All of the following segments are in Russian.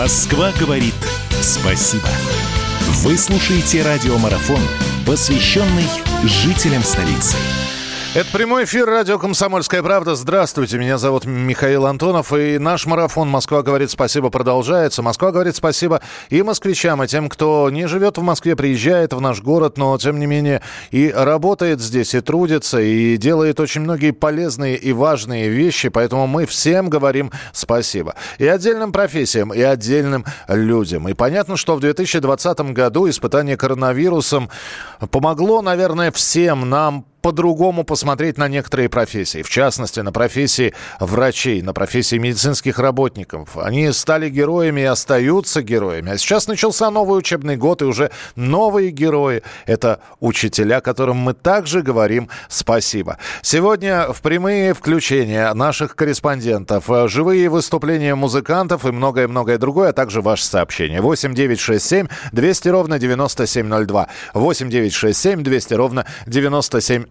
Москва говорит спасибо. Вы слушаете радиомарафон, посвященный жителям столицы. Это прямой эфир радио «Комсомольская правда». Здравствуйте, меня зовут Михаил Антонов. И наш марафон «Москва говорит спасибо» продолжается. Москва говорит спасибо и москвичам, и тем, кто не живет в Москве, приезжает в наш город, но, тем не менее, и работает здесь, и трудится, и делает очень многие полезные и важные вещи. Поэтому мы всем говорим спасибо. И отдельным профессиям, и отдельным людям. И понятно, что в 2020 году испытание коронавирусом помогло, наверное, всем нам по-другому посмотреть на некоторые профессии. В частности, на профессии врачей, на профессии медицинских работников. Они стали героями и остаются героями. А сейчас начался новый учебный год, и уже новые герои. Это учителя, которым мы также говорим спасибо. Сегодня в прямые включения наших корреспондентов, э, живые выступления музыкантов и многое-многое другое, а также ваши сообщения. 8 9 6 7 200 ровно 9702. 8 9 6 7 200 ровно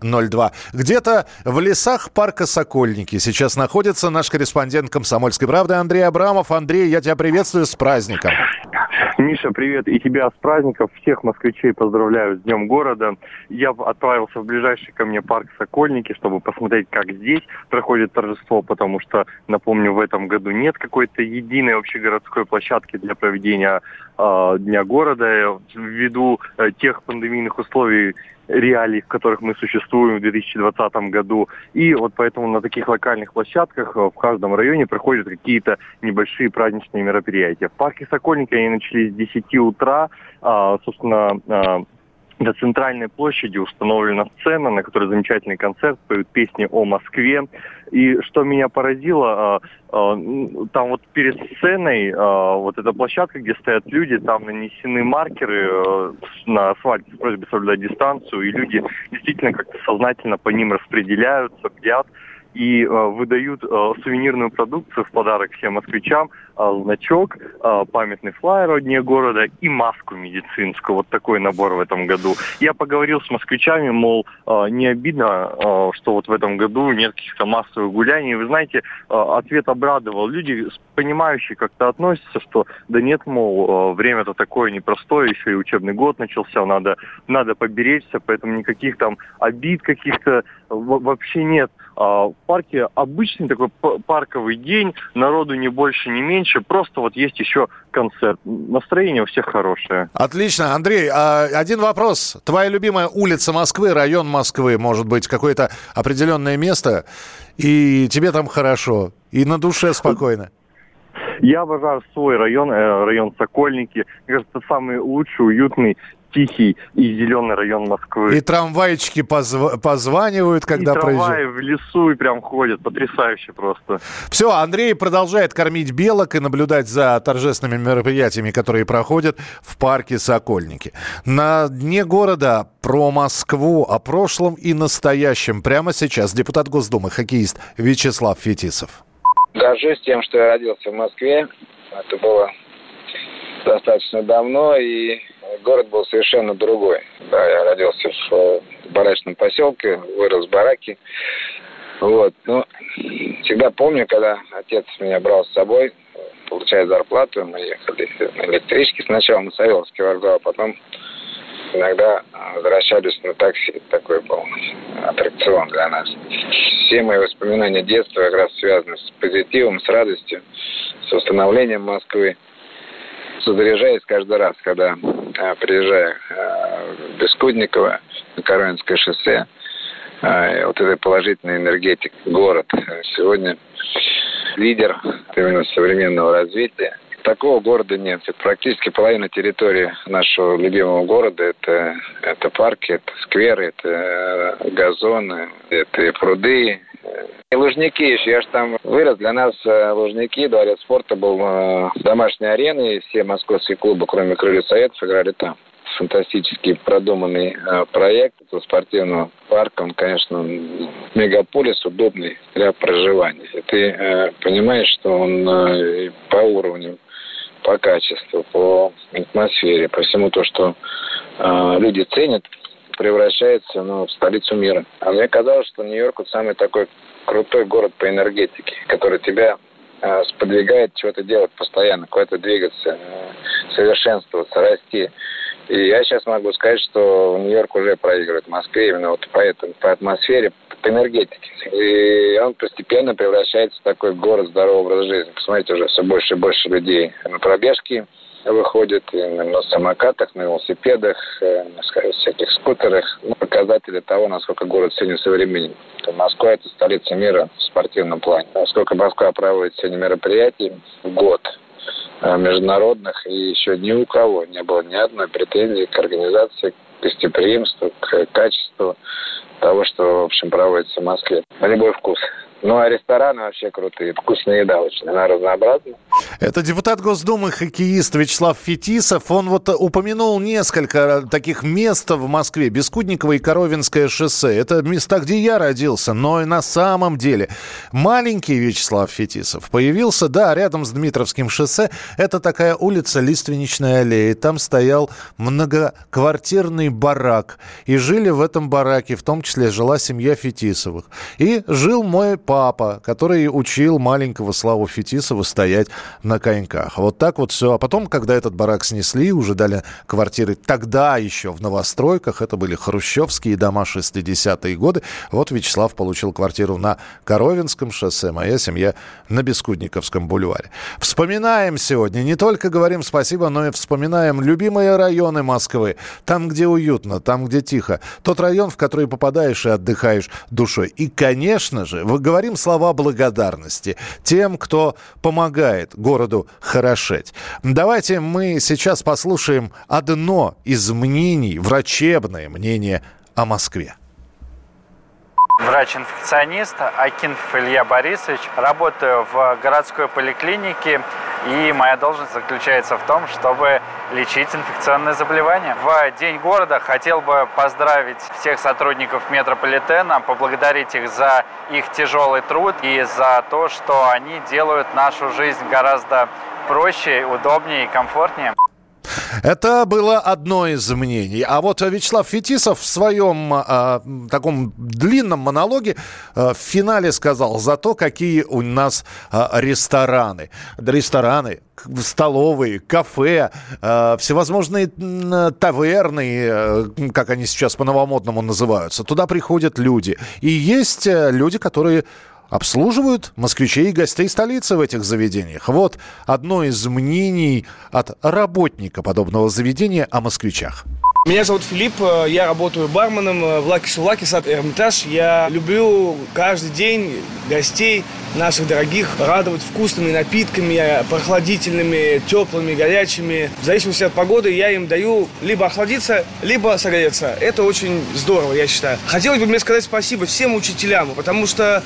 9702. Где-то в лесах парка Сокольники сейчас находится наш корреспондент «Комсомольской правды» Андрей Абрамов. Андрей, я тебя приветствую с праздником. Миша, привет и тебя с праздников. Всех москвичей поздравляю с Днем города. Я отправился в ближайший ко мне парк Сокольники, чтобы посмотреть, как здесь проходит торжество, потому что, напомню, в этом году нет какой-то единой общегородской площадки для проведения э, Дня города ввиду э, тех пандемийных условий, реалий, в которых мы существуем в 2020 году. И вот поэтому на таких локальных площадках э, в каждом районе проходят какие-то небольшие праздничные мероприятия. В парке Сокольники они начались с 10 утра. А, собственно, а, до центральной площади установлена сцена, на которой замечательный концерт, поют песни о Москве. И что меня поразило, а, а, там вот перед сценой, а, вот эта площадка, где стоят люди, там нанесены маркеры на асфальте с просьбой соблюдать дистанцию, и люди действительно как-то сознательно по ним распределяются, бдят и э, выдают э, сувенирную продукцию в подарок всем москвичам, значок, э, памятный флайер о дне города и маску медицинскую. Вот такой набор в этом году. Я поговорил с москвичами, мол, не обидно, что вот в этом году нет каких-то массовых гуляний. Вы знаете, ответ обрадовал. Люди понимающие как-то относятся, что да нет, мол, время-то такое непростое, еще и учебный год начался, надо, надо поберечься, поэтому никаких там обид каких-то вообще нет. А, В парке обычный такой парковый день, народу не больше, не меньше, просто вот есть еще концерт. Настроение у всех хорошее. Отлично. Андрей, а, один вопрос. Твоя любимая улица Москвы, район Москвы, может быть, какое-то определенное место, и тебе там хорошо, и на душе спокойно. Я обожаю свой район, э, район Сокольники. Мне кажется, это самый лучший, уютный, тихий и зеленый район Москвы. И трамвайчики позв- позванивают, когда и трамваи проезжают. в лесу и прям ходят. Потрясающе просто. Все, Андрей продолжает кормить белок и наблюдать за торжественными мероприятиями, которые проходят в парке Сокольники. На дне города про Москву, о прошлом и настоящем. Прямо сейчас депутат Госдумы, хоккеист Вячеслав Фетисов. Горжусь тем, что я родился в Москве. Это было достаточно давно, и город был совершенно другой. Да, я родился в э, барачном поселке, вырос в бараке. Вот. Но всегда помню, когда отец меня брал с собой, получая зарплату, мы ехали на электричке сначала на Савеловский вокзал, а потом иногда а, возвращались на такси. Такой был аттракцион для нас. Все мои воспоминания детства как раз связаны с позитивом, с радостью, с восстановлением Москвы. Заряжаюсь каждый раз, когда а, приезжаю а, в Бескудниково на Коровинское шоссе. А, и вот этой положительной энергетик город сегодня лидер именно современного развития. Такого города нет. Практически половина территории нашего любимого города это, это парки, это скверы, это э, газоны, это и пруды, И Лужники еще, я же там вырос, для нас э, Лужники, дворец спорта был э, домашней ареной, все московские клубы, кроме Крылья Советов, играли там. Фантастически продуманный э, проект этого спортивного парка, он, конечно, мегаполис, удобный для проживания. И ты э, понимаешь, что он э, по уровню, по качеству, по атмосфере, по всему то, что э, люди ценят, превращается ну, в столицу мира. А мне казалось, что Нью-Йорк вот самый такой крутой город по энергетике, который тебя э, сподвигает чего-то делать постоянно, куда-то двигаться, э, совершенствоваться, расти. И я сейчас могу сказать, что Нью-Йорк уже проигрывает Москве именно вот по, этому, по атмосфере, по энергетике. И он постепенно превращается в такой город здорового образа жизни. Посмотрите, уже все больше и больше людей на пробежки выходят и на самокатах, на велосипедах, э, на всяких скутерах. Ну, показатели того, насколько город сегодня современен. Москва – это столица мира в спортивном плане. Насколько Москва проводит сегодня мероприятий в год – Э, международных, и еще ни у кого не было ни одной претензии к организации, к гостеприимству, к качеству того, что, в общем, проводится в Москве. На любой вкус. Ну, а рестораны вообще крутые. Вкусная еда очень, она разнообразна. Это депутат Госдумы, хоккеист Вячеслав Фетисов. Он вот упомянул несколько таких мест в Москве. Бескудниково и Коровинское шоссе. Это места, где я родился. Но и на самом деле маленький Вячеслав Фетисов появился, да, рядом с Дмитровским шоссе. Это такая улица Лиственничная аллея. Там стоял многоквартирный барак. И жили в этом бараке, в том числе жила семья Фетисовых. И жил мой папа, который учил маленького Славу Фетисова стоять на коньках. Вот так вот все. А потом, когда этот барак снесли, уже дали квартиры тогда еще в новостройках, это были хрущевские дома 60-е годы, вот Вячеслав получил квартиру на Коровинском шоссе, моя семья на Бескудниковском бульваре. Вспоминаем сегодня, не только говорим спасибо, но и вспоминаем любимые районы Москвы. Там, где уютно, там, где тихо. Тот район, в который попадаешь и отдыхаешь душой. И, конечно же, вы говорите говорим слова благодарности тем, кто помогает городу хорошеть. Давайте мы сейчас послушаем одно из мнений, врачебное мнение о Москве врач-инфекционист Акинф Илья Борисович. Работаю в городской поликлинике, и моя должность заключается в том, чтобы лечить инфекционные заболевания. В День города хотел бы поздравить всех сотрудников метрополитена, поблагодарить их за их тяжелый труд и за то, что они делают нашу жизнь гораздо проще, удобнее и комфортнее. Это было одно из мнений. А вот Вячеслав Фетисов в своем э, таком длинном монологе э, в финале сказал за то, какие у нас э, рестораны. Рестораны, столовые, кафе, э, всевозможные таверны, э, как они сейчас по-новомодному называются. Туда приходят люди. И есть э, люди, которые обслуживают москвичей и гостей столицы в этих заведениях. Вот одно из мнений от работника подобного заведения о москвичах. Меня зовут Филипп, э, я работаю барменом э, в Лаки Сулаки, сад Эрмитаж. Я люблю каждый день гостей наших дорогих радовать вкусными напитками, прохладительными, теплыми, горячими. В зависимости от погоды я им даю либо охладиться, либо согреться. Это очень здорово, я считаю. Хотелось бы мне сказать спасибо всем учителям, потому что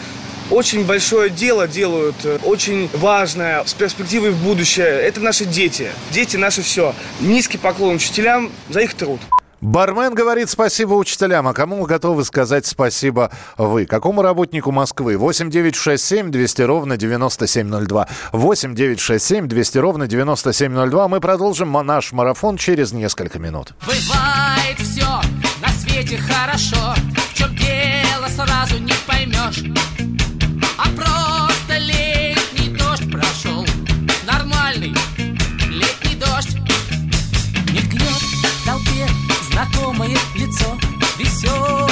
очень большое дело делают, э, очень важное, с перспективой в будущее. Это наши дети. Дети наши все. Низкий поклон учителям за их труд. Бармен говорит спасибо учителям. А кому вы готовы сказать спасибо вы? Какому работнику Москвы? 8 9 6 7 200 ровно 9702. 8 9 6 7 200 ровно 9702. Мы продолжим наш марафон через несколько минут. Бывает все на свете хорошо. В чем дело сразу не поймешь. А просто летний дождь прошел. Нормальный летний дождь. Мелькнет в толпе знакомое лицо. Веселые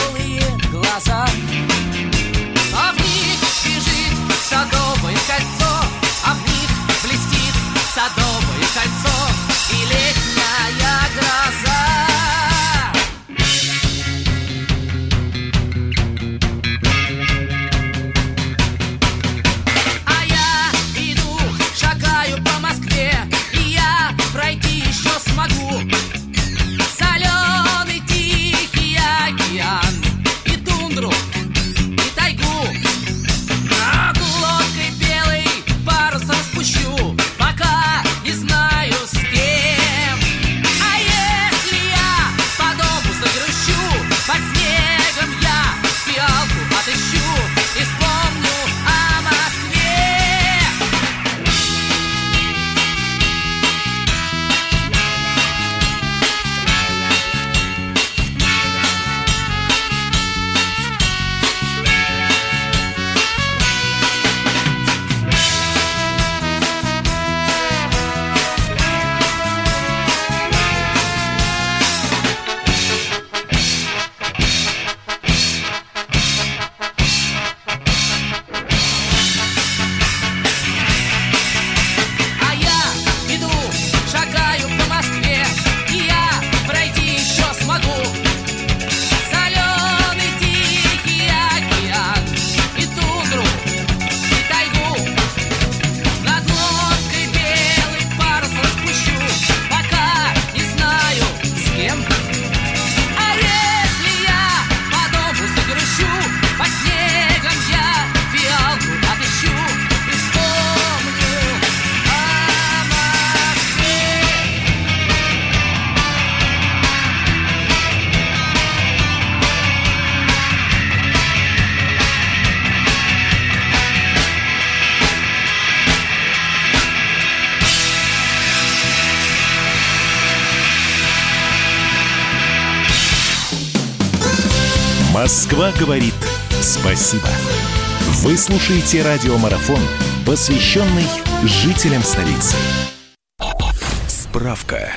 Говорит спасибо. Вы слушаете радиомарафон, посвященный жителям столицы. Справка.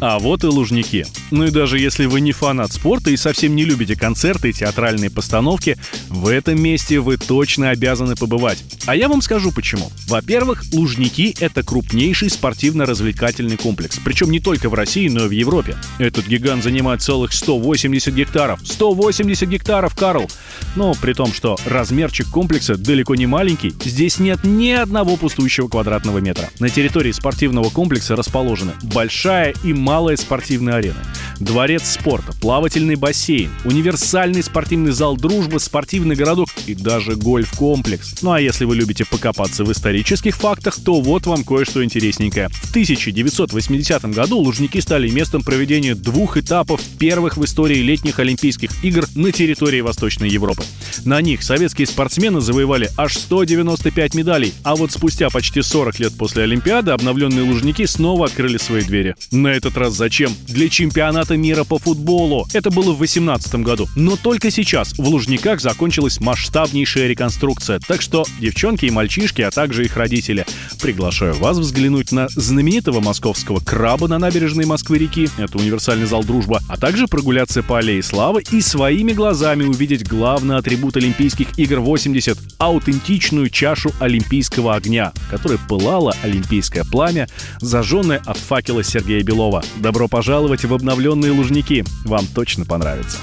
А вот и Лужники. Ну и даже если вы не фанат спорта и совсем не любите концерты и театральные постановки, в этом месте вы точно обязаны побывать. А я вам скажу почему. Во-первых, Лужники — это крупнейший спортивно-развлекательный комплекс. Причем не только в России, но и в Европе. Этот гигант занимает целых 180 гектаров. 180 гектаров, Карл! Но при том, что размерчик комплекса далеко не маленький, здесь нет ни одного пустующего квадратного метра. На территории спортивного комплекса расположены большая и малая спортивная арена, дворец спорта, плавательный бассейн, универсальный спортивный зал «Дружба», спортивный городок и даже гольф-комплекс. Ну а если вы любите покопаться в исторических фактах, то вот вам кое-что интересненькое. В 1980 году Лужники стали местом проведения двух этапов первых в истории летних Олимпийских игр на территории Восточной Европы. На них советские спортсмены завоевали аж 195 медалей, а вот спустя почти 40 лет после Олимпиады обновленные Лужники снова открыли свои двери. На этот раз зачем? Для чемпионата мира по футболу. Это было в 2018 году. Но только сейчас в Лужниках закончилась масштабнейшая реконструкция. Так что, девчонки и мальчишки, а также их родители, приглашаю вас взглянуть на знаменитого московского краба на набережной Москвы-реки, это универсальный зал «Дружба», а также прогуляться по аллее Славы и своими глазами увидеть главный атрибут Олимпийских игр 80 — аутентичную чашу олимпийского огня, которой пылало олимпийское пламя, зажженное от факела Сергея Белова. Добро пожаловать в обновленные Лужники. Вам точно понравится.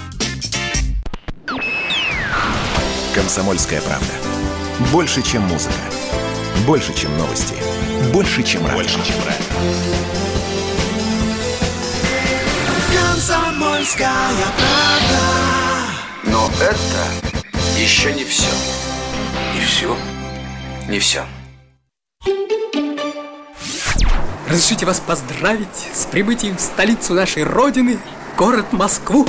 Комсомольская правда. Больше, чем музыка. Больше, чем новости. Больше, чем радио. Больше, чем Комсомольская правда. Но это еще не все. Не все. Не все. Разрешите вас поздравить с прибытием в столицу нашей Родины, город Москву.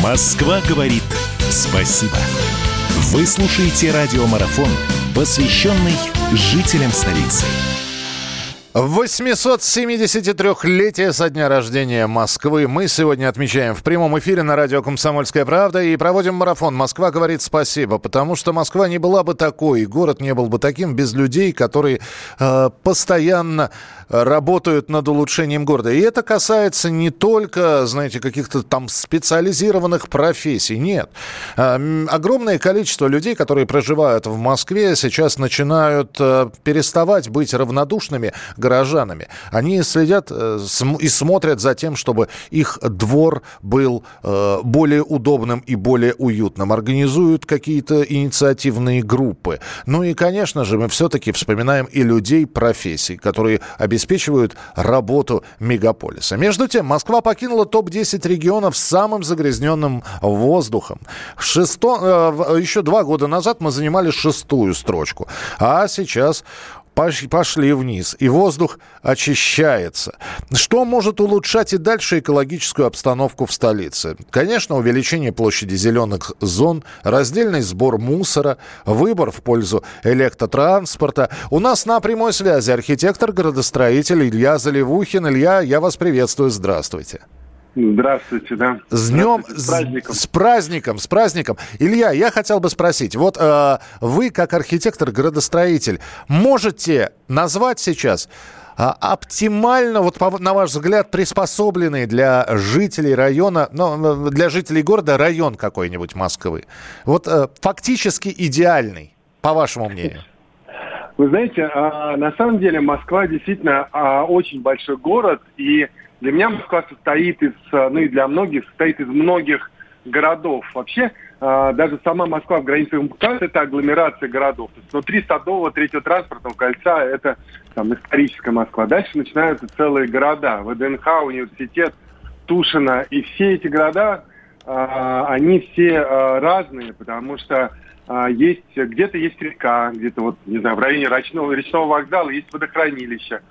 Москва говорит спасибо. Вы слушаете радиомарафон, посвященный жителям столицы. 873-летие со дня рождения Москвы мы сегодня отмечаем в прямом эфире на радио «Комсомольская правда» и проводим марафон «Москва говорит спасибо», потому что Москва не была бы такой, и город не был бы таким без людей, которые э, постоянно работают над улучшением города. И это касается не только, знаете, каких-то там специализированных профессий, нет. Э, огромное количество людей, которые проживают в Москве, сейчас начинают э, переставать быть равнодушными горожанами. Они следят э, и смотрят за тем, чтобы их двор был э, более удобным и более уютным. Организуют какие-то инициативные группы. Ну и, конечно же, мы все-таки вспоминаем и людей профессий, которые обеспечивают работу мегаполиса. Между тем, Москва покинула топ-10 регионов с самым загрязненным воздухом. Шесто... Э, еще два года назад мы занимали шестую строчку, а сейчас пошли вниз, и воздух очищается. Что может улучшать и дальше экологическую обстановку в столице? Конечно, увеличение площади зеленых зон, раздельный сбор мусора, выбор в пользу электротранспорта. У нас на прямой связи архитектор-градостроитель Илья Заливухин. Илья, я вас приветствую. Здравствуйте. Здравствуйте, да. С днем, с праздником. С, с праздником, с праздником. Илья, я хотел бы спросить, вот э, вы, как архитектор-градостроитель, можете назвать сейчас э, оптимально, вот на ваш взгляд, приспособленный для жителей района, ну, для жителей города район какой-нибудь Москвы? Вот э, фактически идеальный, по вашему мнению? Вы знаете, а, на самом деле Москва действительно а, очень большой город, и для меня Москва состоит из, э, ну и для многих, состоит из многих городов. Вообще, э, даже сама Москва в границах МКАД – это агломерация городов. То есть внутри Садового, Третьего транспортного кольца – это там, историческая Москва. Дальше начинаются целые города. ВДНХ, университет, Тушино. И все эти города, э, они все разные, потому что есть, где-то есть река, где-то вот, не знаю, в районе речного, речного вокзала есть водохранилище.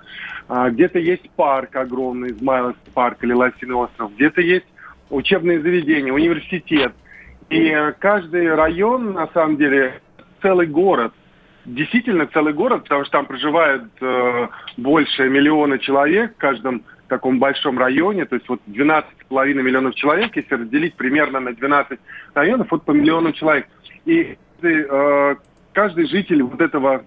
А, где-то есть парк огромный, Измайловский парк или Лосиный остров, где-то есть учебные заведения, университет. И каждый район, на самом деле, целый город. действительно целый город, потому что там проживает э, больше миллиона человек в каждом таком большом районе, то есть вот 12,5 миллионов человек, если разделить примерно на 12 районов, вот по миллиону человек. И э, каждый житель вот этого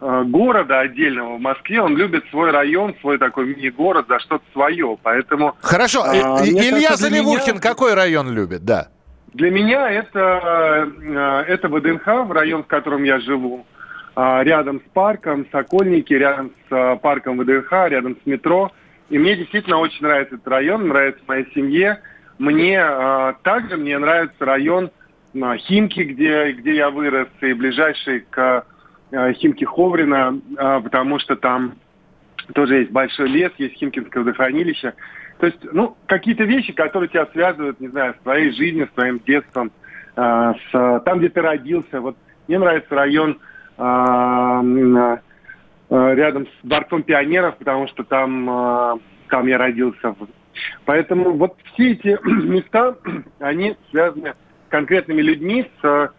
э, города отдельного в Москве, он любит свой район, свой такой мини-город за что-то свое, поэтому... Хорошо, э, Илья кажется, Заливухин меня- какой район любит, да? Для меня это, э, это ВДНХ, в район, в котором я живу, рядом с парком, Сокольники, рядом с э, парком ВДНХ, рядом с метро. И мне действительно очень нравится этот район, нравится моей семье. Мне также мне нравится район Химки, где, где я вырос, и ближайший к э, Химки Ховрина, э, потому что там тоже есть большой лес, есть Химкинское водохранилище. То есть, ну, какие-то вещи, которые тебя связывают, не знаю, с твоей жизнью, с твоим детством, э, с, там, где ты родился. Вот мне нравится район рядом с Дворцом пионеров, потому что там, там я родился. Поэтому вот все эти места, они связаны конкретными людьми, с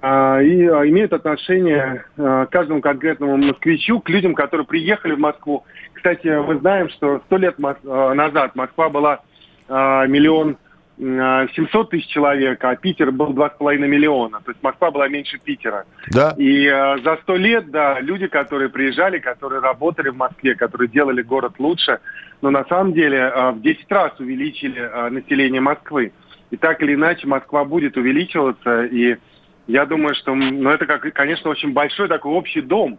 а, и а, имеют отношение а, к каждому конкретному москвичу, к людям, которые приехали в Москву. Кстати, мы знаем, что сто лет назад Москва была миллион семьсот тысяч человек, а Питер был два с половиной миллиона. То есть Москва была меньше Питера. Да. И за сто лет, да, люди, которые приезжали, которые работали в Москве, которые делали город лучше, но на самом деле в 10 раз увеличили население Москвы. И так или иначе Москва будет увеличиваться, и я думаю, что ну, это, как, конечно, очень большой такой общий дом,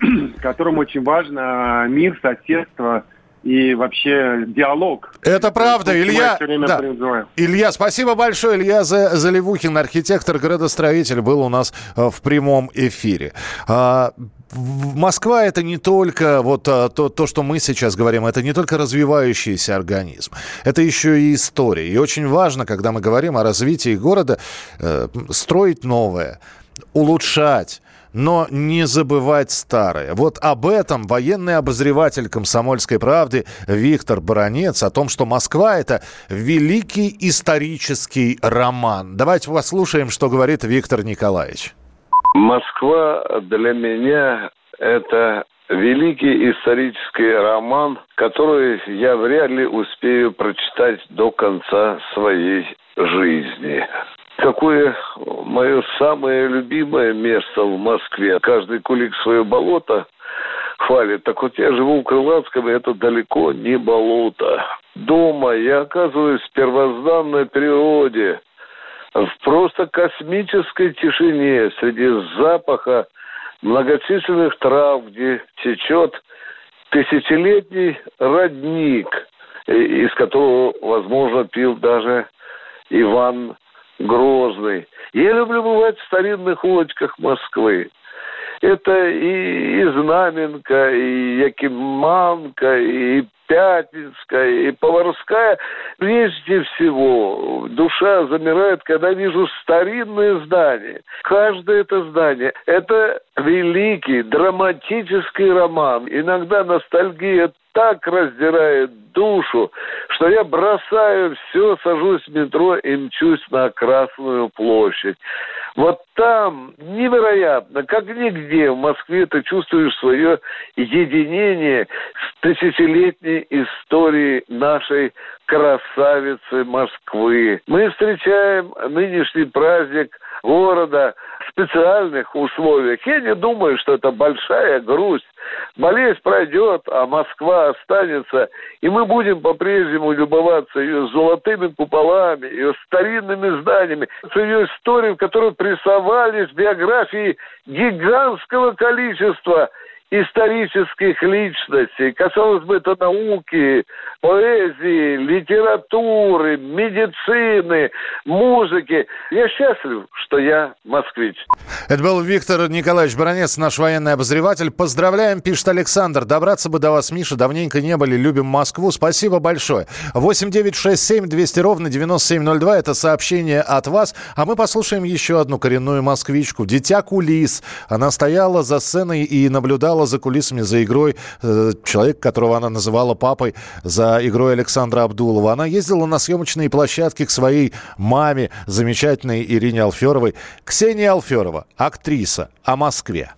которому очень важно мир, соседство и вообще диалог. Это правда, что Илья. да. призываю. Илья, спасибо большое. Илья За- Заливухин, архитектор, градостроитель, был у нас э, в прямом эфире. А, Москва это не только вот а, то, то, что мы сейчас говорим, это не только развивающийся организм, это еще и история. И очень важно, когда мы говорим о развитии города, э, строить новое, улучшать но не забывать старое. Вот об этом военный обозреватель «Комсомольской правды» Виктор Баранец, о том, что Москва – это великий исторический роман. Давайте послушаем, что говорит Виктор Николаевич. Москва для меня это великий исторический роман, который я вряд ли успею прочитать до конца своей жизни. Какое мое самое любимое место в Москве. Каждый кулик свое болото хвалит. Так вот я живу в Крылатском, и это далеко не болото. Дома я оказываюсь в первозданной природе, в просто космической тишине, среди запаха многочисленных трав, где течет тысячелетний родник, из которого, возможно, пил даже Иван Грозный. Я люблю бывать в старинных улочках Москвы. Это и, и Знаменка, и Якиманка, и Пятницкая, и Поварская. Прежде всего, душа замирает, когда вижу старинные здания. Каждое это здание – это великий драматический роман. Иногда ностальгия так раздирает душу, что я бросаю все, сажусь в метро и мчусь на Красную площадь. Вот там невероятно, как нигде в Москве ты чувствуешь свое единение с тысячелетней историей нашей красавицы Москвы. Мы встречаем нынешний праздник города в специальных условиях. Я не думаю, что это большая грусть. Болезнь пройдет, а Москва останется, и мы будем по-прежнему любоваться ее золотыми куполами, ее старинными зданиями, с ее историей, в которой прессовались биографии гигантского количества исторических личностей. Касалось бы это науки, поэзии, литературы, медицины, музыки. Я счастлив, что я москвич. Это был Виктор Николаевич Баранец, наш военный обозреватель. Поздравляем, пишет Александр. Добраться бы до вас, Миша. Давненько не были. Любим Москву. Спасибо большое. 8 9 6 7 200 ровно 9702. Это сообщение от вас. А мы послушаем еще одну коренную москвичку. Дитя кулис. Она стояла за сценой и наблюдала за кулисами, за игрой э, человека, которого она называла папой, за игрой Александра Абдулова. Она ездила на съемочные площадки к своей маме, замечательной Ирине Алферовой. Ксения Алферова, актриса о Москве.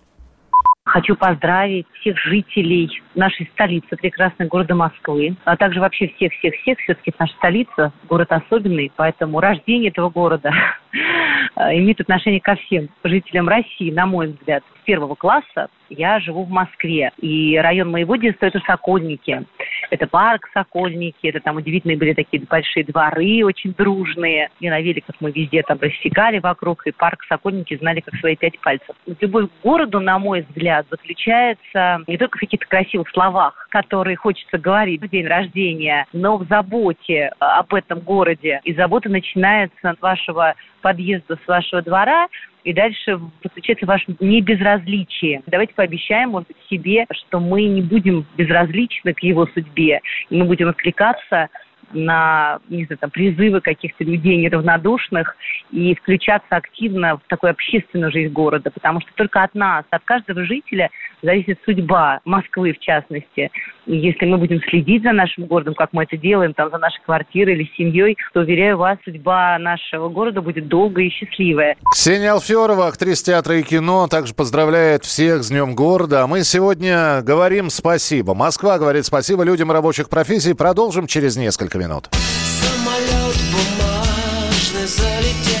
Хочу поздравить всех жителей нашей столицы, прекрасной города Москвы, а также вообще всех-всех-всех. Все-таки наша столица, город особенный, поэтому рождение этого города имеет отношение ко всем жителям России, на мой взгляд. Первого класса я живу в Москве, и район моего детства – это Сокольники. Это парк Сокольники, это там удивительные были такие большие дворы, очень дружные. И на великах мы везде там рассекали вокруг, и парк Сокольники знали как свои пять пальцев. Любовь к городу, на мой взгляд, заключается не только в каких-то красивых словах, которые хочется говорить в день рождения, но в заботе об этом городе. И забота начинается от вашего подъезда, с вашего двора, и дальше заключается в вашем небезразличии. Давайте пообещаем, может быть, себе, что мы не будем безразличны к его судьбе, и мы будем откликаться на не знаю, там, призывы каких-то людей неравнодушных и включаться активно в такую общественную жизнь города, потому что только от нас, от каждого жителя зависит судьба Москвы в частности. И если мы будем следить за нашим городом, как мы это делаем, там, за нашей квартирой или семьей, то, уверяю вас, судьба нашего города будет долгая и счастливая. Ксения Алферова, актриса театра и кино, также поздравляет всех с Днем города. А мы сегодня говорим спасибо. Москва говорит спасибо людям рабочих профессий. Продолжим через несколько минут. Самолет бумажный залетел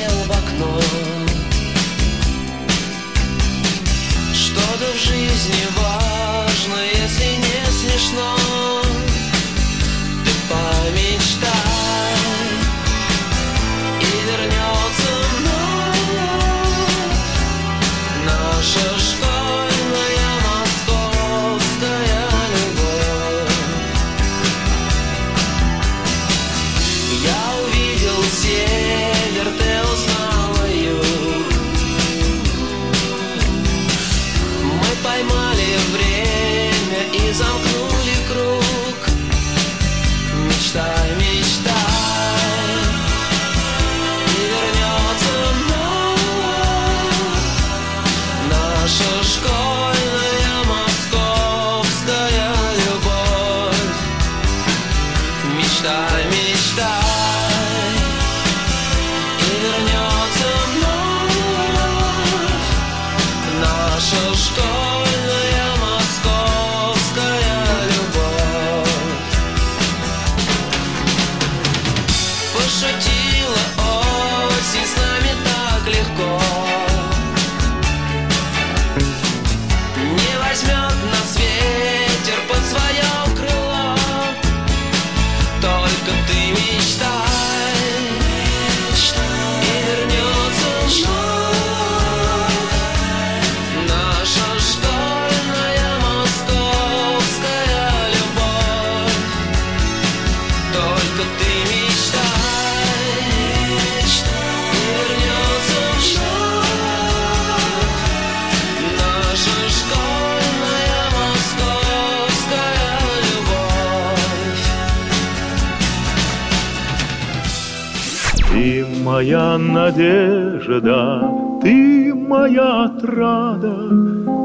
надежда, ты моя отрада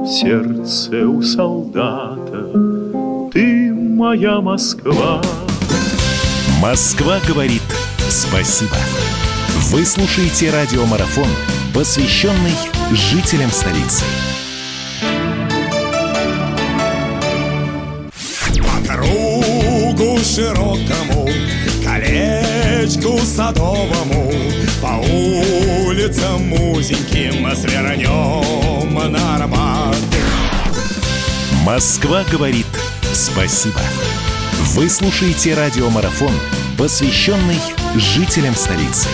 В сердце у солдата, ты моя Москва. Москва говорит спасибо. Вы слушаете радиомарафон, посвященный жителям столицы. По кругу широкому, колечку садовому, По улицам узеньким свернем на Арбат. Москва говорит спасибо. Вы слушаете радиомарафон, посвященный жителям столицы.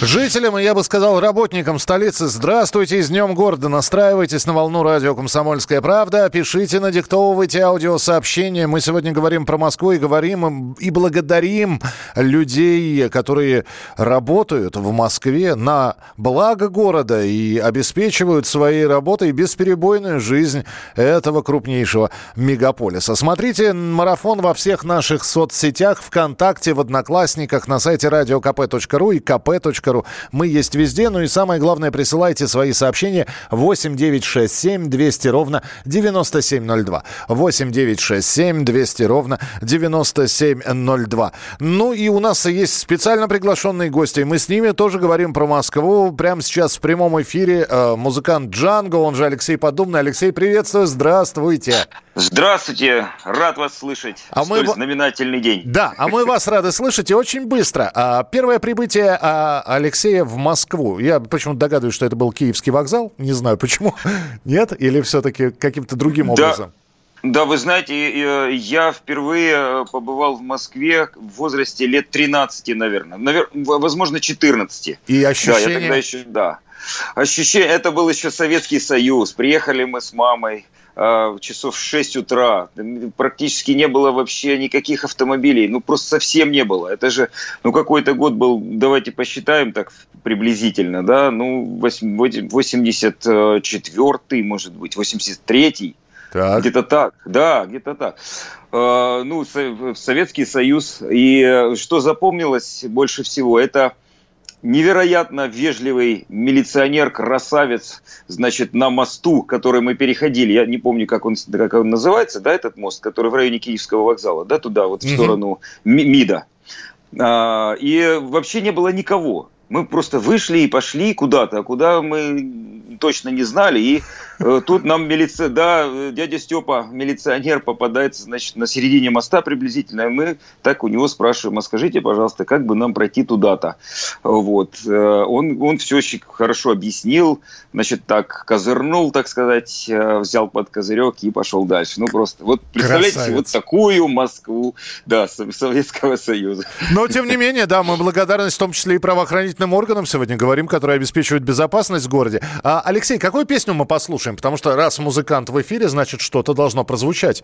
Жителям, и я бы сказал, работникам столицы, здравствуйте, с Днем города. Настраивайтесь на волну радио «Комсомольская правда». Пишите, надиктовывайте аудиосообщения. Мы сегодня говорим про Москву и говорим и благодарим людей, которые работают в Москве на благо города и обеспечивают своей работой бесперебойную жизнь этого крупнейшего мегаполиса. Смотрите марафон во всех наших соцсетях, ВКонтакте, в Одноклассниках, на сайте radiokp.ru и kp.ru kp.ru. Мы есть везде. Ну и самое главное, присылайте свои сообщения 8 9 6 7 200 ровно 9702. 8 9 6 7 200 ровно 9702. Ну и у нас есть специально приглашенные гости. Мы с ними тоже говорим про Москву. Прямо сейчас в прямом эфире э, музыкант Джанго, он же Алексей Подумный. Алексей, приветствую, здравствуйте. Здравствуйте, рад вас слышать. А мы столь во- знаменательный день. Да, а мы вас рады слышать и очень быстро. А, Первое прибытие а, Алексея в Москву. Я почему-то догадываюсь, что это был Киевский вокзал. Не знаю почему. Нет? Или все-таки каким-то другим Да. образом? Да, вы знаете, э, я впервые э, побывал в Москве в возрасте лет 13, наверное. Навер- Возможно, 14. И Да, я тогда еще, да. Ощущение, это был еще Советский Союз. Приехали мы с мамой часов в 6 утра. Практически не было вообще никаких автомобилей. Ну, просто совсем не было. Это же, ну, какой-то год был, давайте посчитаем так приблизительно, да, ну, восемь- восемь- 84-й, может быть, 83-й. Где-то так, да, где-то так. Э, ну, Со- Советский Союз. И что запомнилось больше всего, это невероятно вежливый милиционер-красавец, значит, на мосту, который мы переходили. Я не помню, как он, как он называется, да, этот мост, который в районе Киевского вокзала, да, туда, вот в сторону Ми- МИДа. А, и вообще не было никого. Мы просто вышли и пошли куда-то, куда мы точно не знали. И тут нам милиция, да, э, дядя Степа, милиционер, попадается, значит, на середине моста приблизительно. И мы так у него спрашиваем, а скажите, пожалуйста, как бы нам пройти туда-то? Вот. Э, Он, он все очень хорошо объяснил, значит, так козырнул, так сказать, э, взял под козырек и пошел дальше. Ну, просто, вот представляете, Красавец. вот такую Москву, да, Со- Советского Союза. Но, тем не менее, да, мы благодарность в том числе и правоохранительным органам сегодня говорим, которые обеспечивают безопасность в городе. А, Алексей, какую песню мы послушаем? Потому что раз музыкант в эфире, значит, что-то должно прозвучать.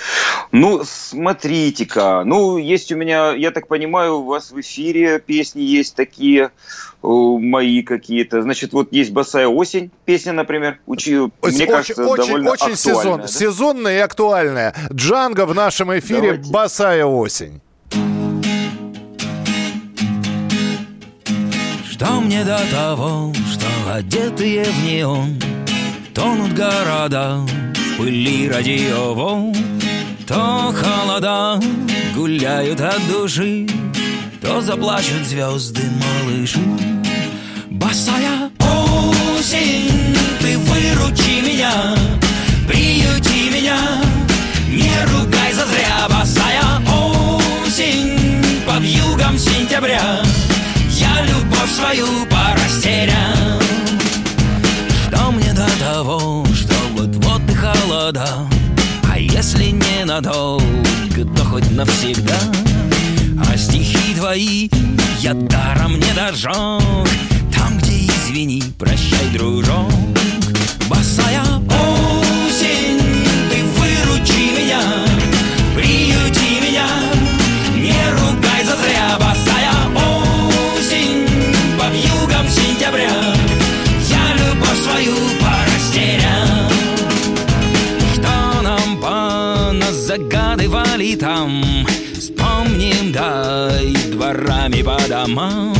Ну, смотрите-ка. Ну, есть у меня, я так понимаю, у вас в эфире песни есть такие, э, мои какие-то. Значит, вот есть «Босая осень» песня, например. Учи, мне очень, кажется, очень, довольно очень сезон, актуальная, да? сезонная и актуальная. Джанго в нашем эфире «Босая осень». Что мне до того, что одетые в неон Тонут города в пыли радиоволн То холода гуляют от души То заплачут звезды малыши Босая осень, ты выручи меня Приюти меня, не ругай зазря Босая осень, под югом сентября. Я любовь свою порастерял того, что вот-вот и холода А если ненадолго, то хоть навсегда. А стихи твои я даром не дожег. Там, где извини, прощай, дружок. Босая осень, amar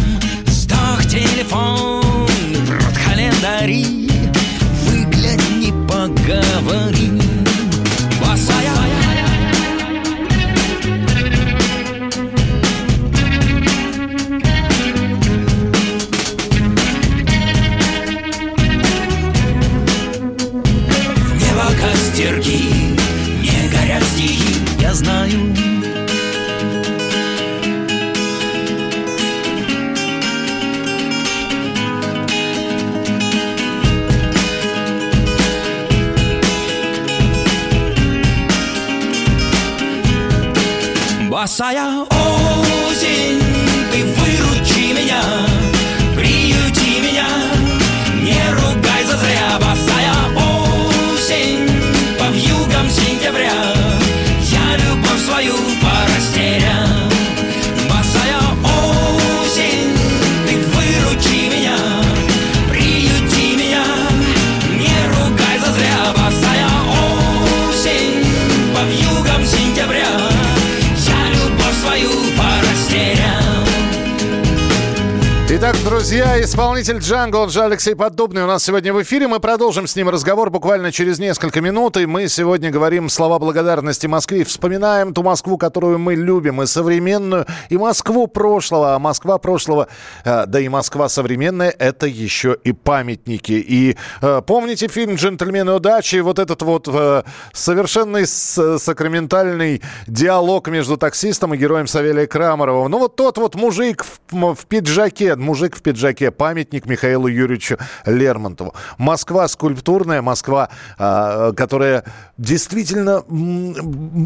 исполнитель Джанго, он же Алексей Поддубный, у нас сегодня в эфире. Мы продолжим с ним разговор буквально через несколько минут. И мы сегодня говорим слова благодарности Москве. Вспоминаем ту Москву, которую мы любим, и современную, и Москву прошлого. А Москва прошлого, э, да и Москва современная, это еще и памятники. И э, помните фильм «Джентльмены удачи»? Вот этот вот э, совершенный сакраментальный диалог между таксистом и героем Савелия Крамарова. Ну вот тот вот мужик в пиджаке, мужик в пиджаке, памятник Михаилу Юрьевичу Лермонтову. Москва скульптурная, Москва, а, которая действительно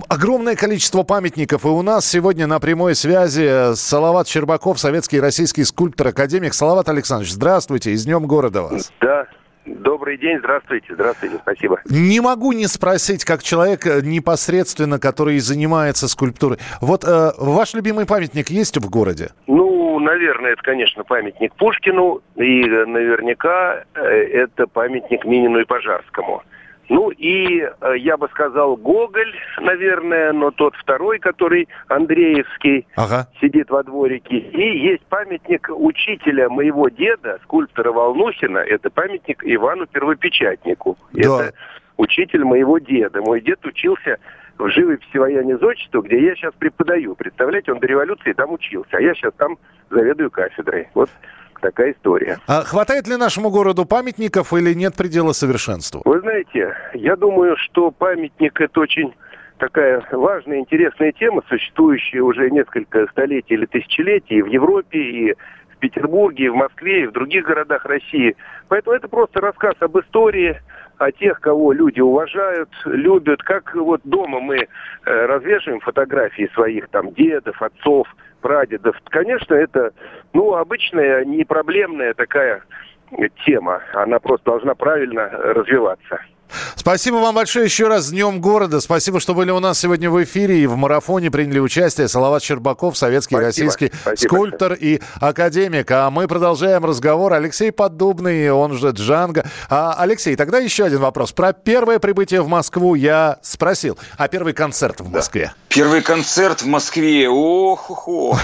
огромное количество памятников. И у нас сегодня на прямой связи Салават Щербаков, советский и российский скульптор, академик. Салават Александрович, здравствуйте, и с Днем города вас. Да, добрый день, здравствуйте, здравствуйте, спасибо. Не могу не спросить, как человек э, непосредственно, который занимается скульптурой. Вот э, ваш любимый памятник есть в городе? Ну, наверное, это, конечно, памятник Пушкину, и э, наверняка э, это памятник Минину и Пожарскому. Ну и э, я бы сказал Гоголь, наверное, но тот второй, который Андреевский, Ага. сидит во дворике. И есть памятник учителя моего деда, скульптора Волнухина, это памятник Ивану Первопечатнику. Это учитель моего деда. Мой дед учился в живописи вояния зодчества, где я сейчас преподаю. Представляете, он до революции там учился, а я сейчас там заведую кафедрой. Вот такая история. А хватает ли нашему городу памятников или нет предела совершенству? Вы знаете, я думаю, что памятник это очень такая важная, интересная тема, существующая уже несколько столетий или тысячелетий и в Европе, и в Петербурге, и в Москве, и в других городах России. Поэтому это просто рассказ об истории, о тех, кого люди уважают, любят. Как вот дома мы э, развешиваем фотографии своих там дедов, отцов, прадедов. Конечно, это ну, обычная, не проблемная такая тема. Она просто должна правильно развиваться. Спасибо вам большое еще раз с Днем города. Спасибо, что были у нас сегодня в эфире и в марафоне приняли участие. Салават Щербаков, советский Спасибо. российский Спасибо скульптор и академик. А мы продолжаем разговор. Алексей Поддубный, он же Джанго. А, Алексей, тогда еще один вопрос. Про первое прибытие в Москву я спросил. А первый концерт в Москве? Первый концерт в Москве. Ох-хо.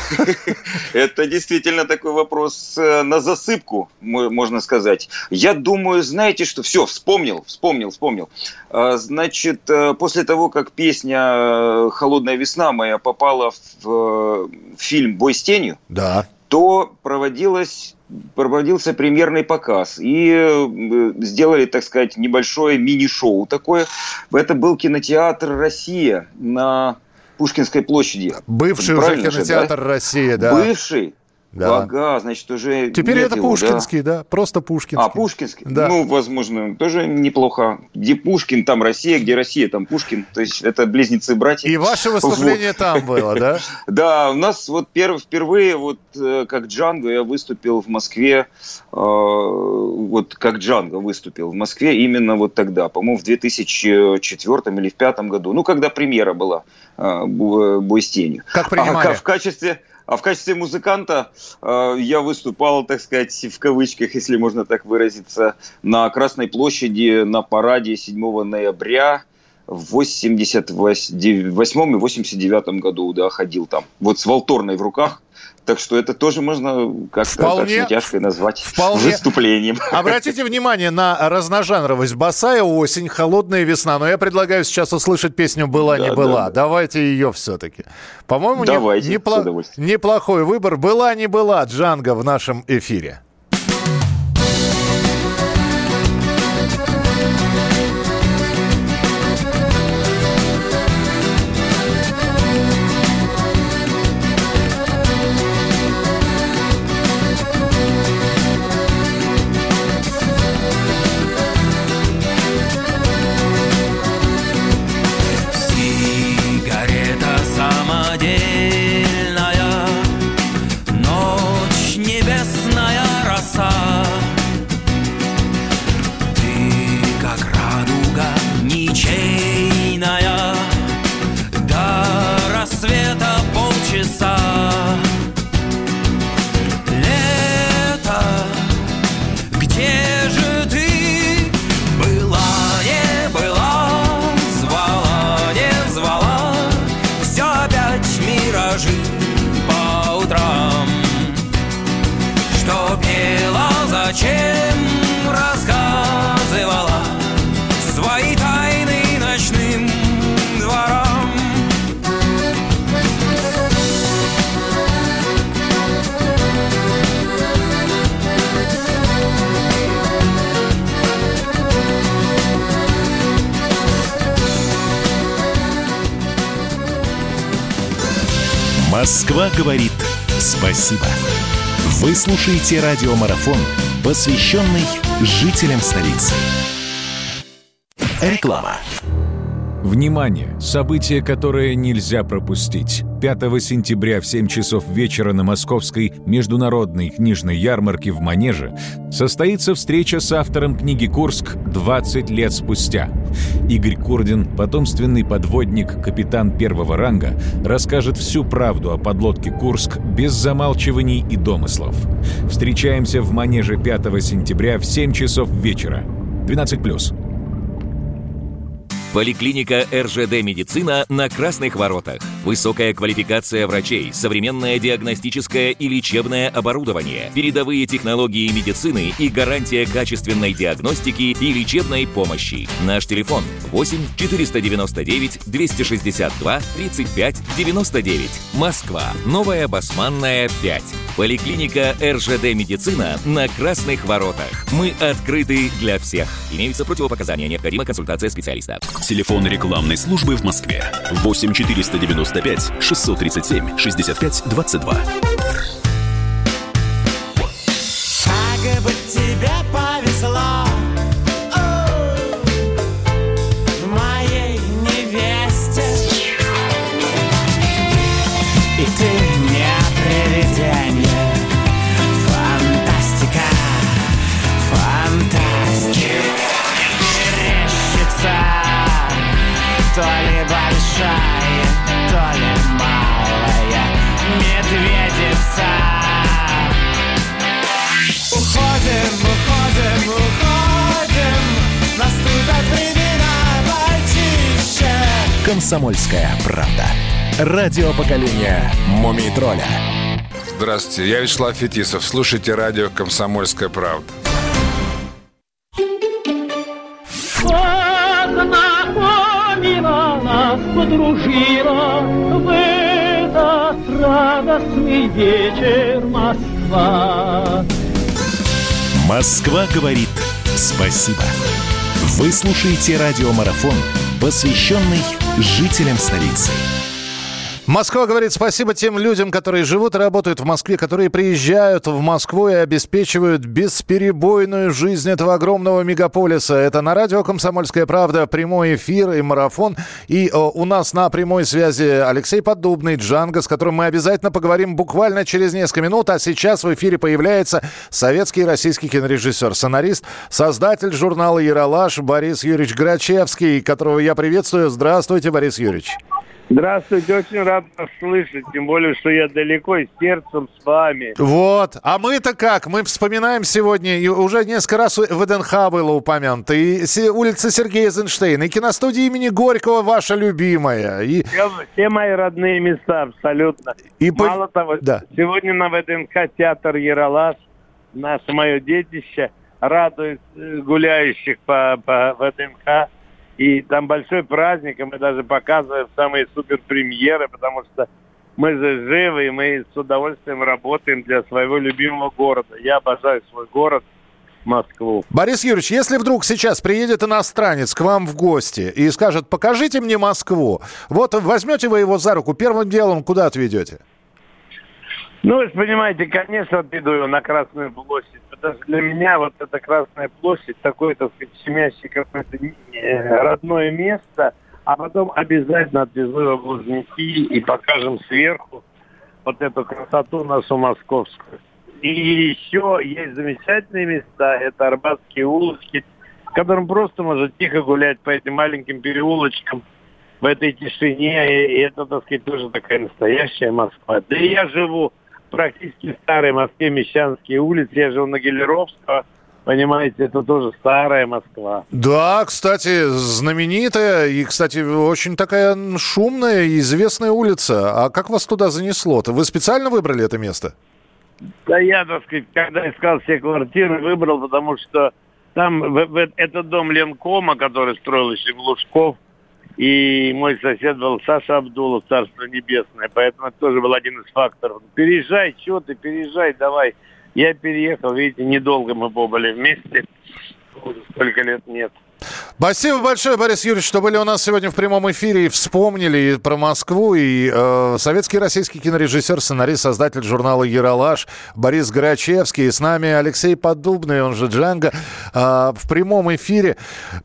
Это действительно такой вопрос э, на засыпку, мо- можно сказать. Я думаю, знаете что? Все, вспомнил, вспомнил, вспомнил. А, Значит, э, после того, как песня э, «Холодная весна» моя попала в э, фильм «Бой с тенью», Да. то проводилась проводился премьерный показ. И сделали, так сказать, небольшое мини-шоу такое. Это был кинотеатр «Россия» на Пушкинской площади. Бывший уже Правильно же, кинотеатр да? «Россия», да. Бывший? Да. Ага, значит, уже Теперь это его, да? Пушкинский, да? Просто Пушкинский. А, Пушкинский? Да. Ну, возможно, тоже неплохо. Где Пушкин, там Россия, где Россия, там Пушкин. То есть это близнецы-братья. И ваше выступление там было, да? Да, у нас вот перв, впервые вот э, как Джанго я выступил в Москве, э, вот как Джанго выступил в Москве именно вот тогда, по-моему, в 2004 или в 2005 году, ну, когда премьера была э, «Бо- «Бой с тенью». Как А принимали? ка- в качестве а в качестве музыканта э, я выступал, так сказать, в кавычках, если можно так выразиться, на Красной площади на параде 7 ноября в 88 и 89 году, да, ходил там. Вот с волторной в руках. Так что это тоже можно как-то Вполне- с натяжкой назвать вполне. выступлением. Обратите внимание на разножанровость. Босая осень, холодная весна. Но я предлагаю сейчас услышать песню «Была, не Да, была». да, да. Давайте ее все-таки. По-моему, не- Давайте, непло- неплохой выбор. «Была, не была» Джанго в нашем эфире. Москва говорит спасибо. Вы слушаете радиомарафон, посвященный жителям столицы. Реклама. Внимание! Событие, которое нельзя пропустить. 5 сентября в 7 часов вечера на Московской международной книжной ярмарке в Манеже состоится встреча с автором книги «Курск. 20 лет спустя». Игорь Курдин, потомственный подводник, капитан первого ранга, расскажет всю правду о подлодке «Курск» без замалчиваний и домыслов. Встречаемся в Манеже 5 сентября в 7 часов вечера. 12+. Поликлиника РЖД «Медицина» на Красных Воротах. Высокая квалификация врачей, современное диагностическое и лечебное оборудование, передовые технологии медицины и гарантия качественной диагностики и лечебной помощи. Наш телефон 8 499 262 35 99. Москва. Новая Басманная 5. Поликлиника РЖД «Медицина» на Красных Воротах. Мы открыты для всех. Имеются противопоказания. Необходима консультация специалиста. Телефон рекламной службы в Москве. 8 495 637 65 22. То ли большая, то ли малая Медведица Уходим, уходим, уходим Наступят времена почище Комсомольская правда. Радио поколения Мумий тролля. Здравствуйте, я Вячеслав Фетисов. Слушайте радио «Комсомольская правда». Нас, подружила В этот радостный вечер Москва Москва говорит спасибо. Вы слушаете радиомарафон, посвященный жителям столицы. Москва говорит спасибо тем людям, которые живут и работают в Москве, которые приезжают в Москву и обеспечивают бесперебойную жизнь этого огромного мегаполиса. Это на радио «Комсомольская правда» прямой эфир и марафон. И э, у нас на прямой связи Алексей Поддубный, Джанго, с которым мы обязательно поговорим буквально через несколько минут. А сейчас в эфире появляется советский и российский кинорежиссер, сценарист, создатель журнала «Яралаш» Борис Юрьевич Грачевский, которого я приветствую. Здравствуйте, Борис Юрьевич. Здравствуйте, очень рад вас слышать, тем более, что я далеко и сердцем с вами. Вот. А мы-то как? Мы вспоминаем сегодня, и уже несколько раз ВДНХ было упомянуто, и улица Сергея Эйзенштейна, и киностудия имени Горького ваша любимая. И... Все, все мои родные места, абсолютно. И по- Мало того, Да. сегодня на ВДНХ театр Яралаш, наше мое детище, радует э, гуляющих по, по ВДНХ. И там большой праздник, и мы даже показываем самые супер премьеры, потому что мы же живы, и мы с удовольствием работаем для своего любимого города. Я обожаю свой город, Москву. Борис Юрьевич, если вдруг сейчас приедет иностранец к вам в гости и скажет, покажите мне Москву, вот возьмете вы его за руку, первым делом куда отведете? Ну, вы же понимаете, конечно, иду я на Красную площадь. Что для меня вот эта Красная площадь, такое, так сказать, какое-то э, родное место, а потом обязательно отвезу его в Лужники и покажем сверху вот эту красоту нашу московскую. И еще есть замечательные места, это Арбатские улочки, в котором просто можно тихо гулять по этим маленьким переулочкам в этой тишине, и это, так сказать, тоже такая настоящая Москва. Да и я живу практически в старой Москве, Мещанские улицы, я живу на Гелеровского, понимаете, это тоже старая Москва. Да, кстати, знаменитая и, кстати, очень такая шумная и известная улица. А как вас туда занесло-то? Вы специально выбрали это место? Да я, так сказать, когда искал все квартиры, выбрал, потому что там в- в- этот дом Ленкома, который строил еще Глушков, и мой сосед был Саша Абдулов, Царство Небесное, поэтому это тоже был один из факторов. Переезжай, что ты, переезжай, давай. Я переехал, видите, недолго мы побыли вместе, сколько лет нет. Спасибо большое, Борис Юрьевич, что были у нас сегодня в прямом эфире и вспомнили про Москву. И э, советский российский кинорежиссер, сценарист, создатель журнала «Яралаш» Борис Грачевский. И с нами Алексей Поддубный, он же Джанго, э, в прямом эфире.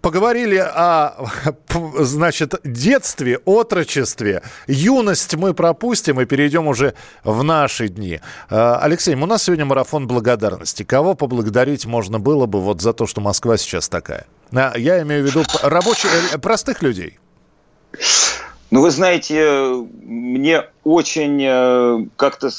Поговорили о, значит, детстве, отрочестве. Юность мы пропустим и перейдем уже в наши дни. Э, Алексей, у нас сегодня марафон благодарности. Кого поблагодарить можно было бы вот за то, что Москва сейчас такая? А, Я имею в виду рабочих, э, простых людей. Ну, вы знаете, мне очень э, как-то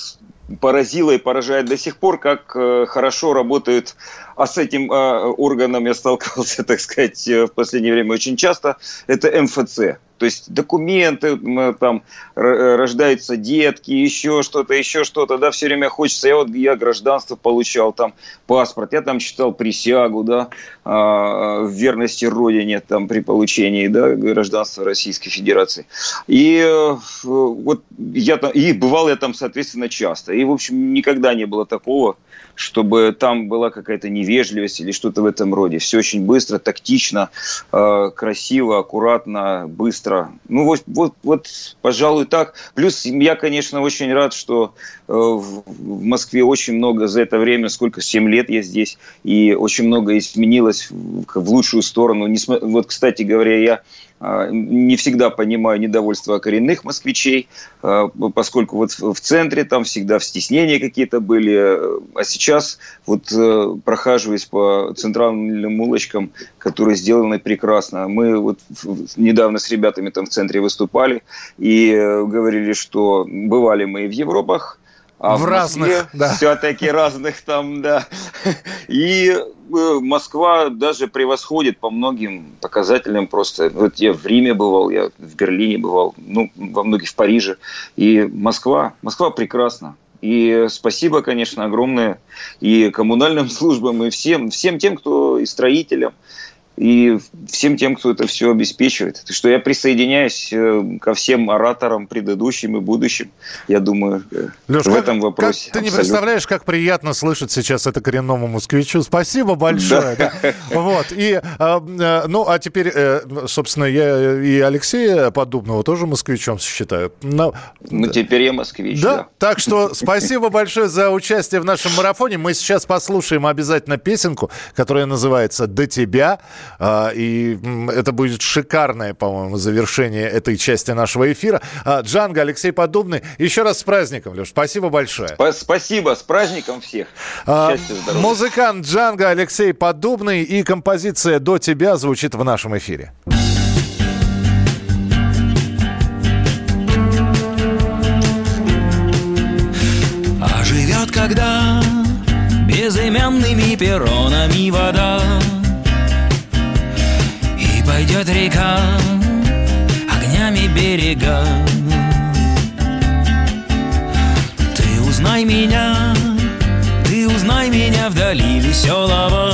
поразило и поражает до сих пор, как э, хорошо работают, а с этим органом я сталкивался, так сказать, в последнее время очень часто, это МФЦ. То есть документы, там э, рождаются детки, еще что-то, еще что-то, да, все время хочется. Я вот я гражданство получал, там паспорт, я там читал присягу, да, а, в верности родине, там при получении, да, гражданства Российской Федерации. И э, вот я там, и бывал я там, соответственно, часто. И, в общем, никогда не было такого, чтобы там была какая-то невежливость или что-то в этом роде. Все очень быстро, тактично, э, красиво, аккуратно, быстро. Ну вот, вот, вот, пожалуй, так. Плюс я, конечно, очень рад, что э, в Москве очень много за это время, сколько, 7 лет я здесь, и очень много изменилось в в лучшую сторону. Несма- Вот, кстати говоря, я не всегда понимаю недовольство коренных москвичей, а, поскольку вот в центре там всегда в стеснения какие-то были, а сейчас вот э, прохаживаясь по центральным улочкам, которые сделаны прекрасно. Мы вот недавно с ребятами там в центре выступали и э, говорили, что бывали мы и в Европах, а В в, разных, да. все-таки разных там, да. И э, Москва даже превосходит по многим показателям просто. Вот я в Риме бывал, я в Берлине бывал, ну, во многих в Париже. И Москва, Москва прекрасна. И спасибо, конечно, огромное и коммунальным службам, и всем, всем тем, кто и строителям, и всем тем, кто это все обеспечивает. Так что я присоединяюсь э, ко всем ораторам предыдущим и будущим, я думаю, э, Леш, в как- этом вопросе. как ты не абсолютно. представляешь, как приятно слышать сейчас это коренному москвичу. Спасибо большое. Да. да. Вот. И, э, э, ну, а теперь, собственно, я и Алексея Поддубного тоже москвичом считаю. Но- Ну, теперь я москвич, да. да. Так что спасибо большое за участие в нашем марафоне. Мы сейчас послушаем обязательно песенку, которая называется «До тебя». А, И это будет шикарное, по-моему, завершение этой части нашего эфира. А, Джанго, Алексей Поддубный. Еще раз с праздником, Леш. Спасибо большое. Спа- Спасибо, с праздником всех. А, Счастья, здоровья. Музыкант Джанго Алексей Поддубный и композиция «До тебя» звучит в нашем эфире. А живет когда безымянными перронами вода Пойдет река огнями берега. Ты узнай меня, ты узнай меня вдали веселого.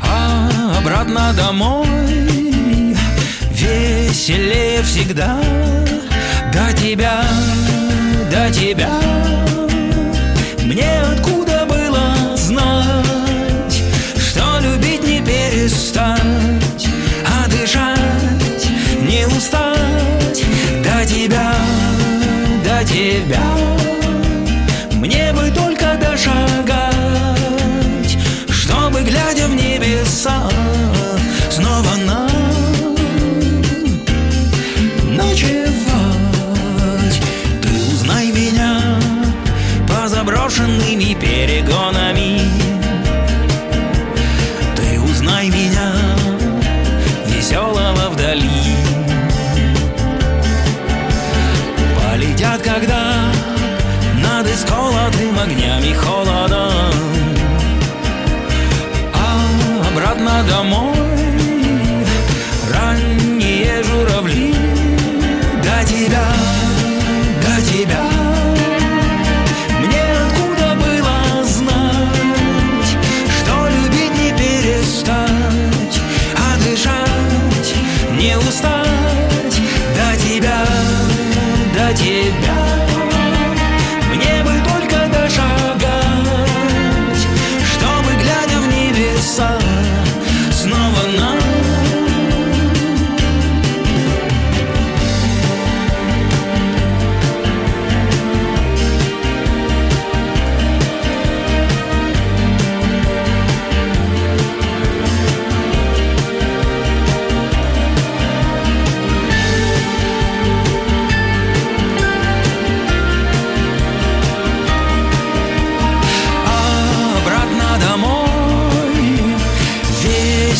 А обратно домой веселее всегда. До тебя, до тебя. Мне откуда перестать А дышать не устать. До тебя, до тебя. Мне бы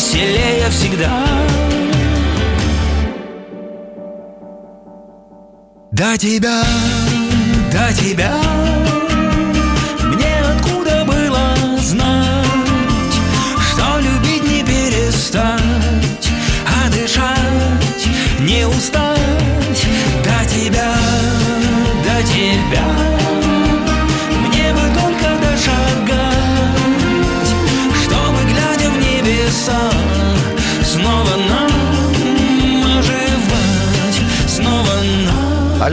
Веселее всегда. До тебя, до тебя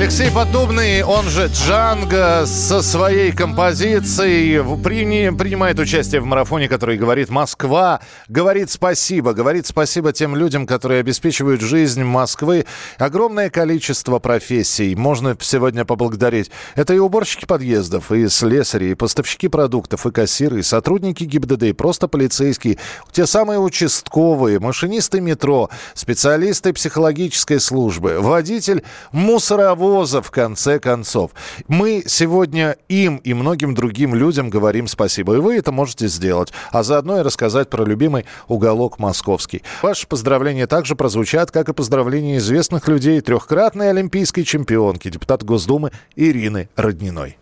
Алексей Подобный, он же Джанго, со своей композицией принимает участие в марафоне, который говорит «Москва», говорит спасибо, говорит спасибо тем людям, которые обеспечивают жизнь Москвы. Огромное количество профессий можно сегодня поблагодарить. Это и уборщики подъездов, и слесари, и поставщики продуктов, и кассиры, и сотрудники ГИБДД, и просто полицейские, те самые участковые, машинисты метро, специалисты психологической службы, водитель мусоровоза, в конце концов. Мы сегодня им и многим другим людям говорим спасибо. И вы это можете сделать. А заодно и рассказать про любимый уголок московский. Ваши поздравления также прозвучат, как и поздравления известных людей, трехкратной олимпийской чемпионки, депутат Госдумы Ирины Родниной.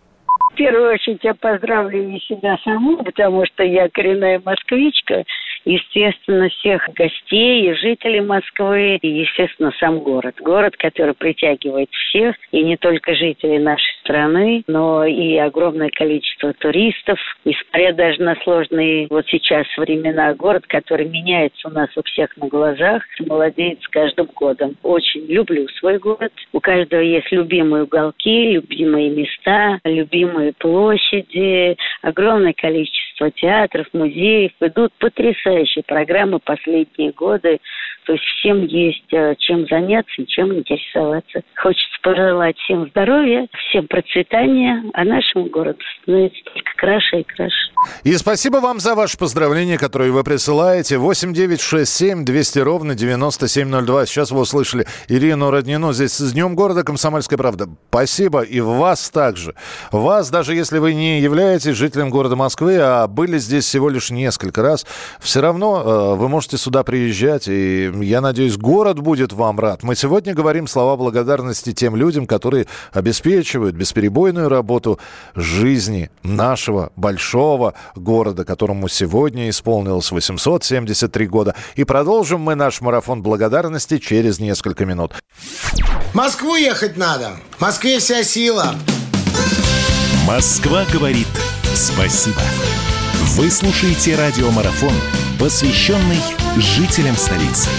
В первую очередь я поздравлю и себя саму, потому что я коренная москвичка. Естественно, всех гостей и жителей Москвы, и, естественно, сам город. Город, который притягивает всех, и не только жителей нашей страны, но и огромное количество туристов. Несмотря даже на сложные вот сейчас времена, город, который меняется у нас у всех на глазах, молодеет с каждым годом. Очень люблю свой город. У каждого есть любимые уголки, любимые места, любимые площади, огромное количество театров, музеев. Идут потрясающие программы последние годы. То есть всем есть э, чем заняться и чем интересоваться. Хочется пожелать всем здоровья, всем процветания, а нашему городу становится только краше и краше. И спасибо вам за ваши поздравления, которые вы присылаете. 8 9 6 7 200 ровно 9702. Сейчас вы услышали Ирину Роднину. Здесь с Днем города Комсомольская правда. Спасибо. И вас также. Вас, даже если вы не являетесь жителем города Москвы, а были здесь всего лишь несколько раз, все равно э, вы можете сюда приезжать. И я надеюсь, город будет вам рад. Мы сегодня говорим слова благодарности тем людям, которые обеспечивают бесперебойную работу жизни нашего большого города, которому сегодня исполнилось 873 года. И продолжим мы наш марафон благодарности через несколько минут. Москву ехать надо. В Москве вся сила. Москва говорит спасибо. Вы слушаете радиомарафон, посвященный жителям столицы.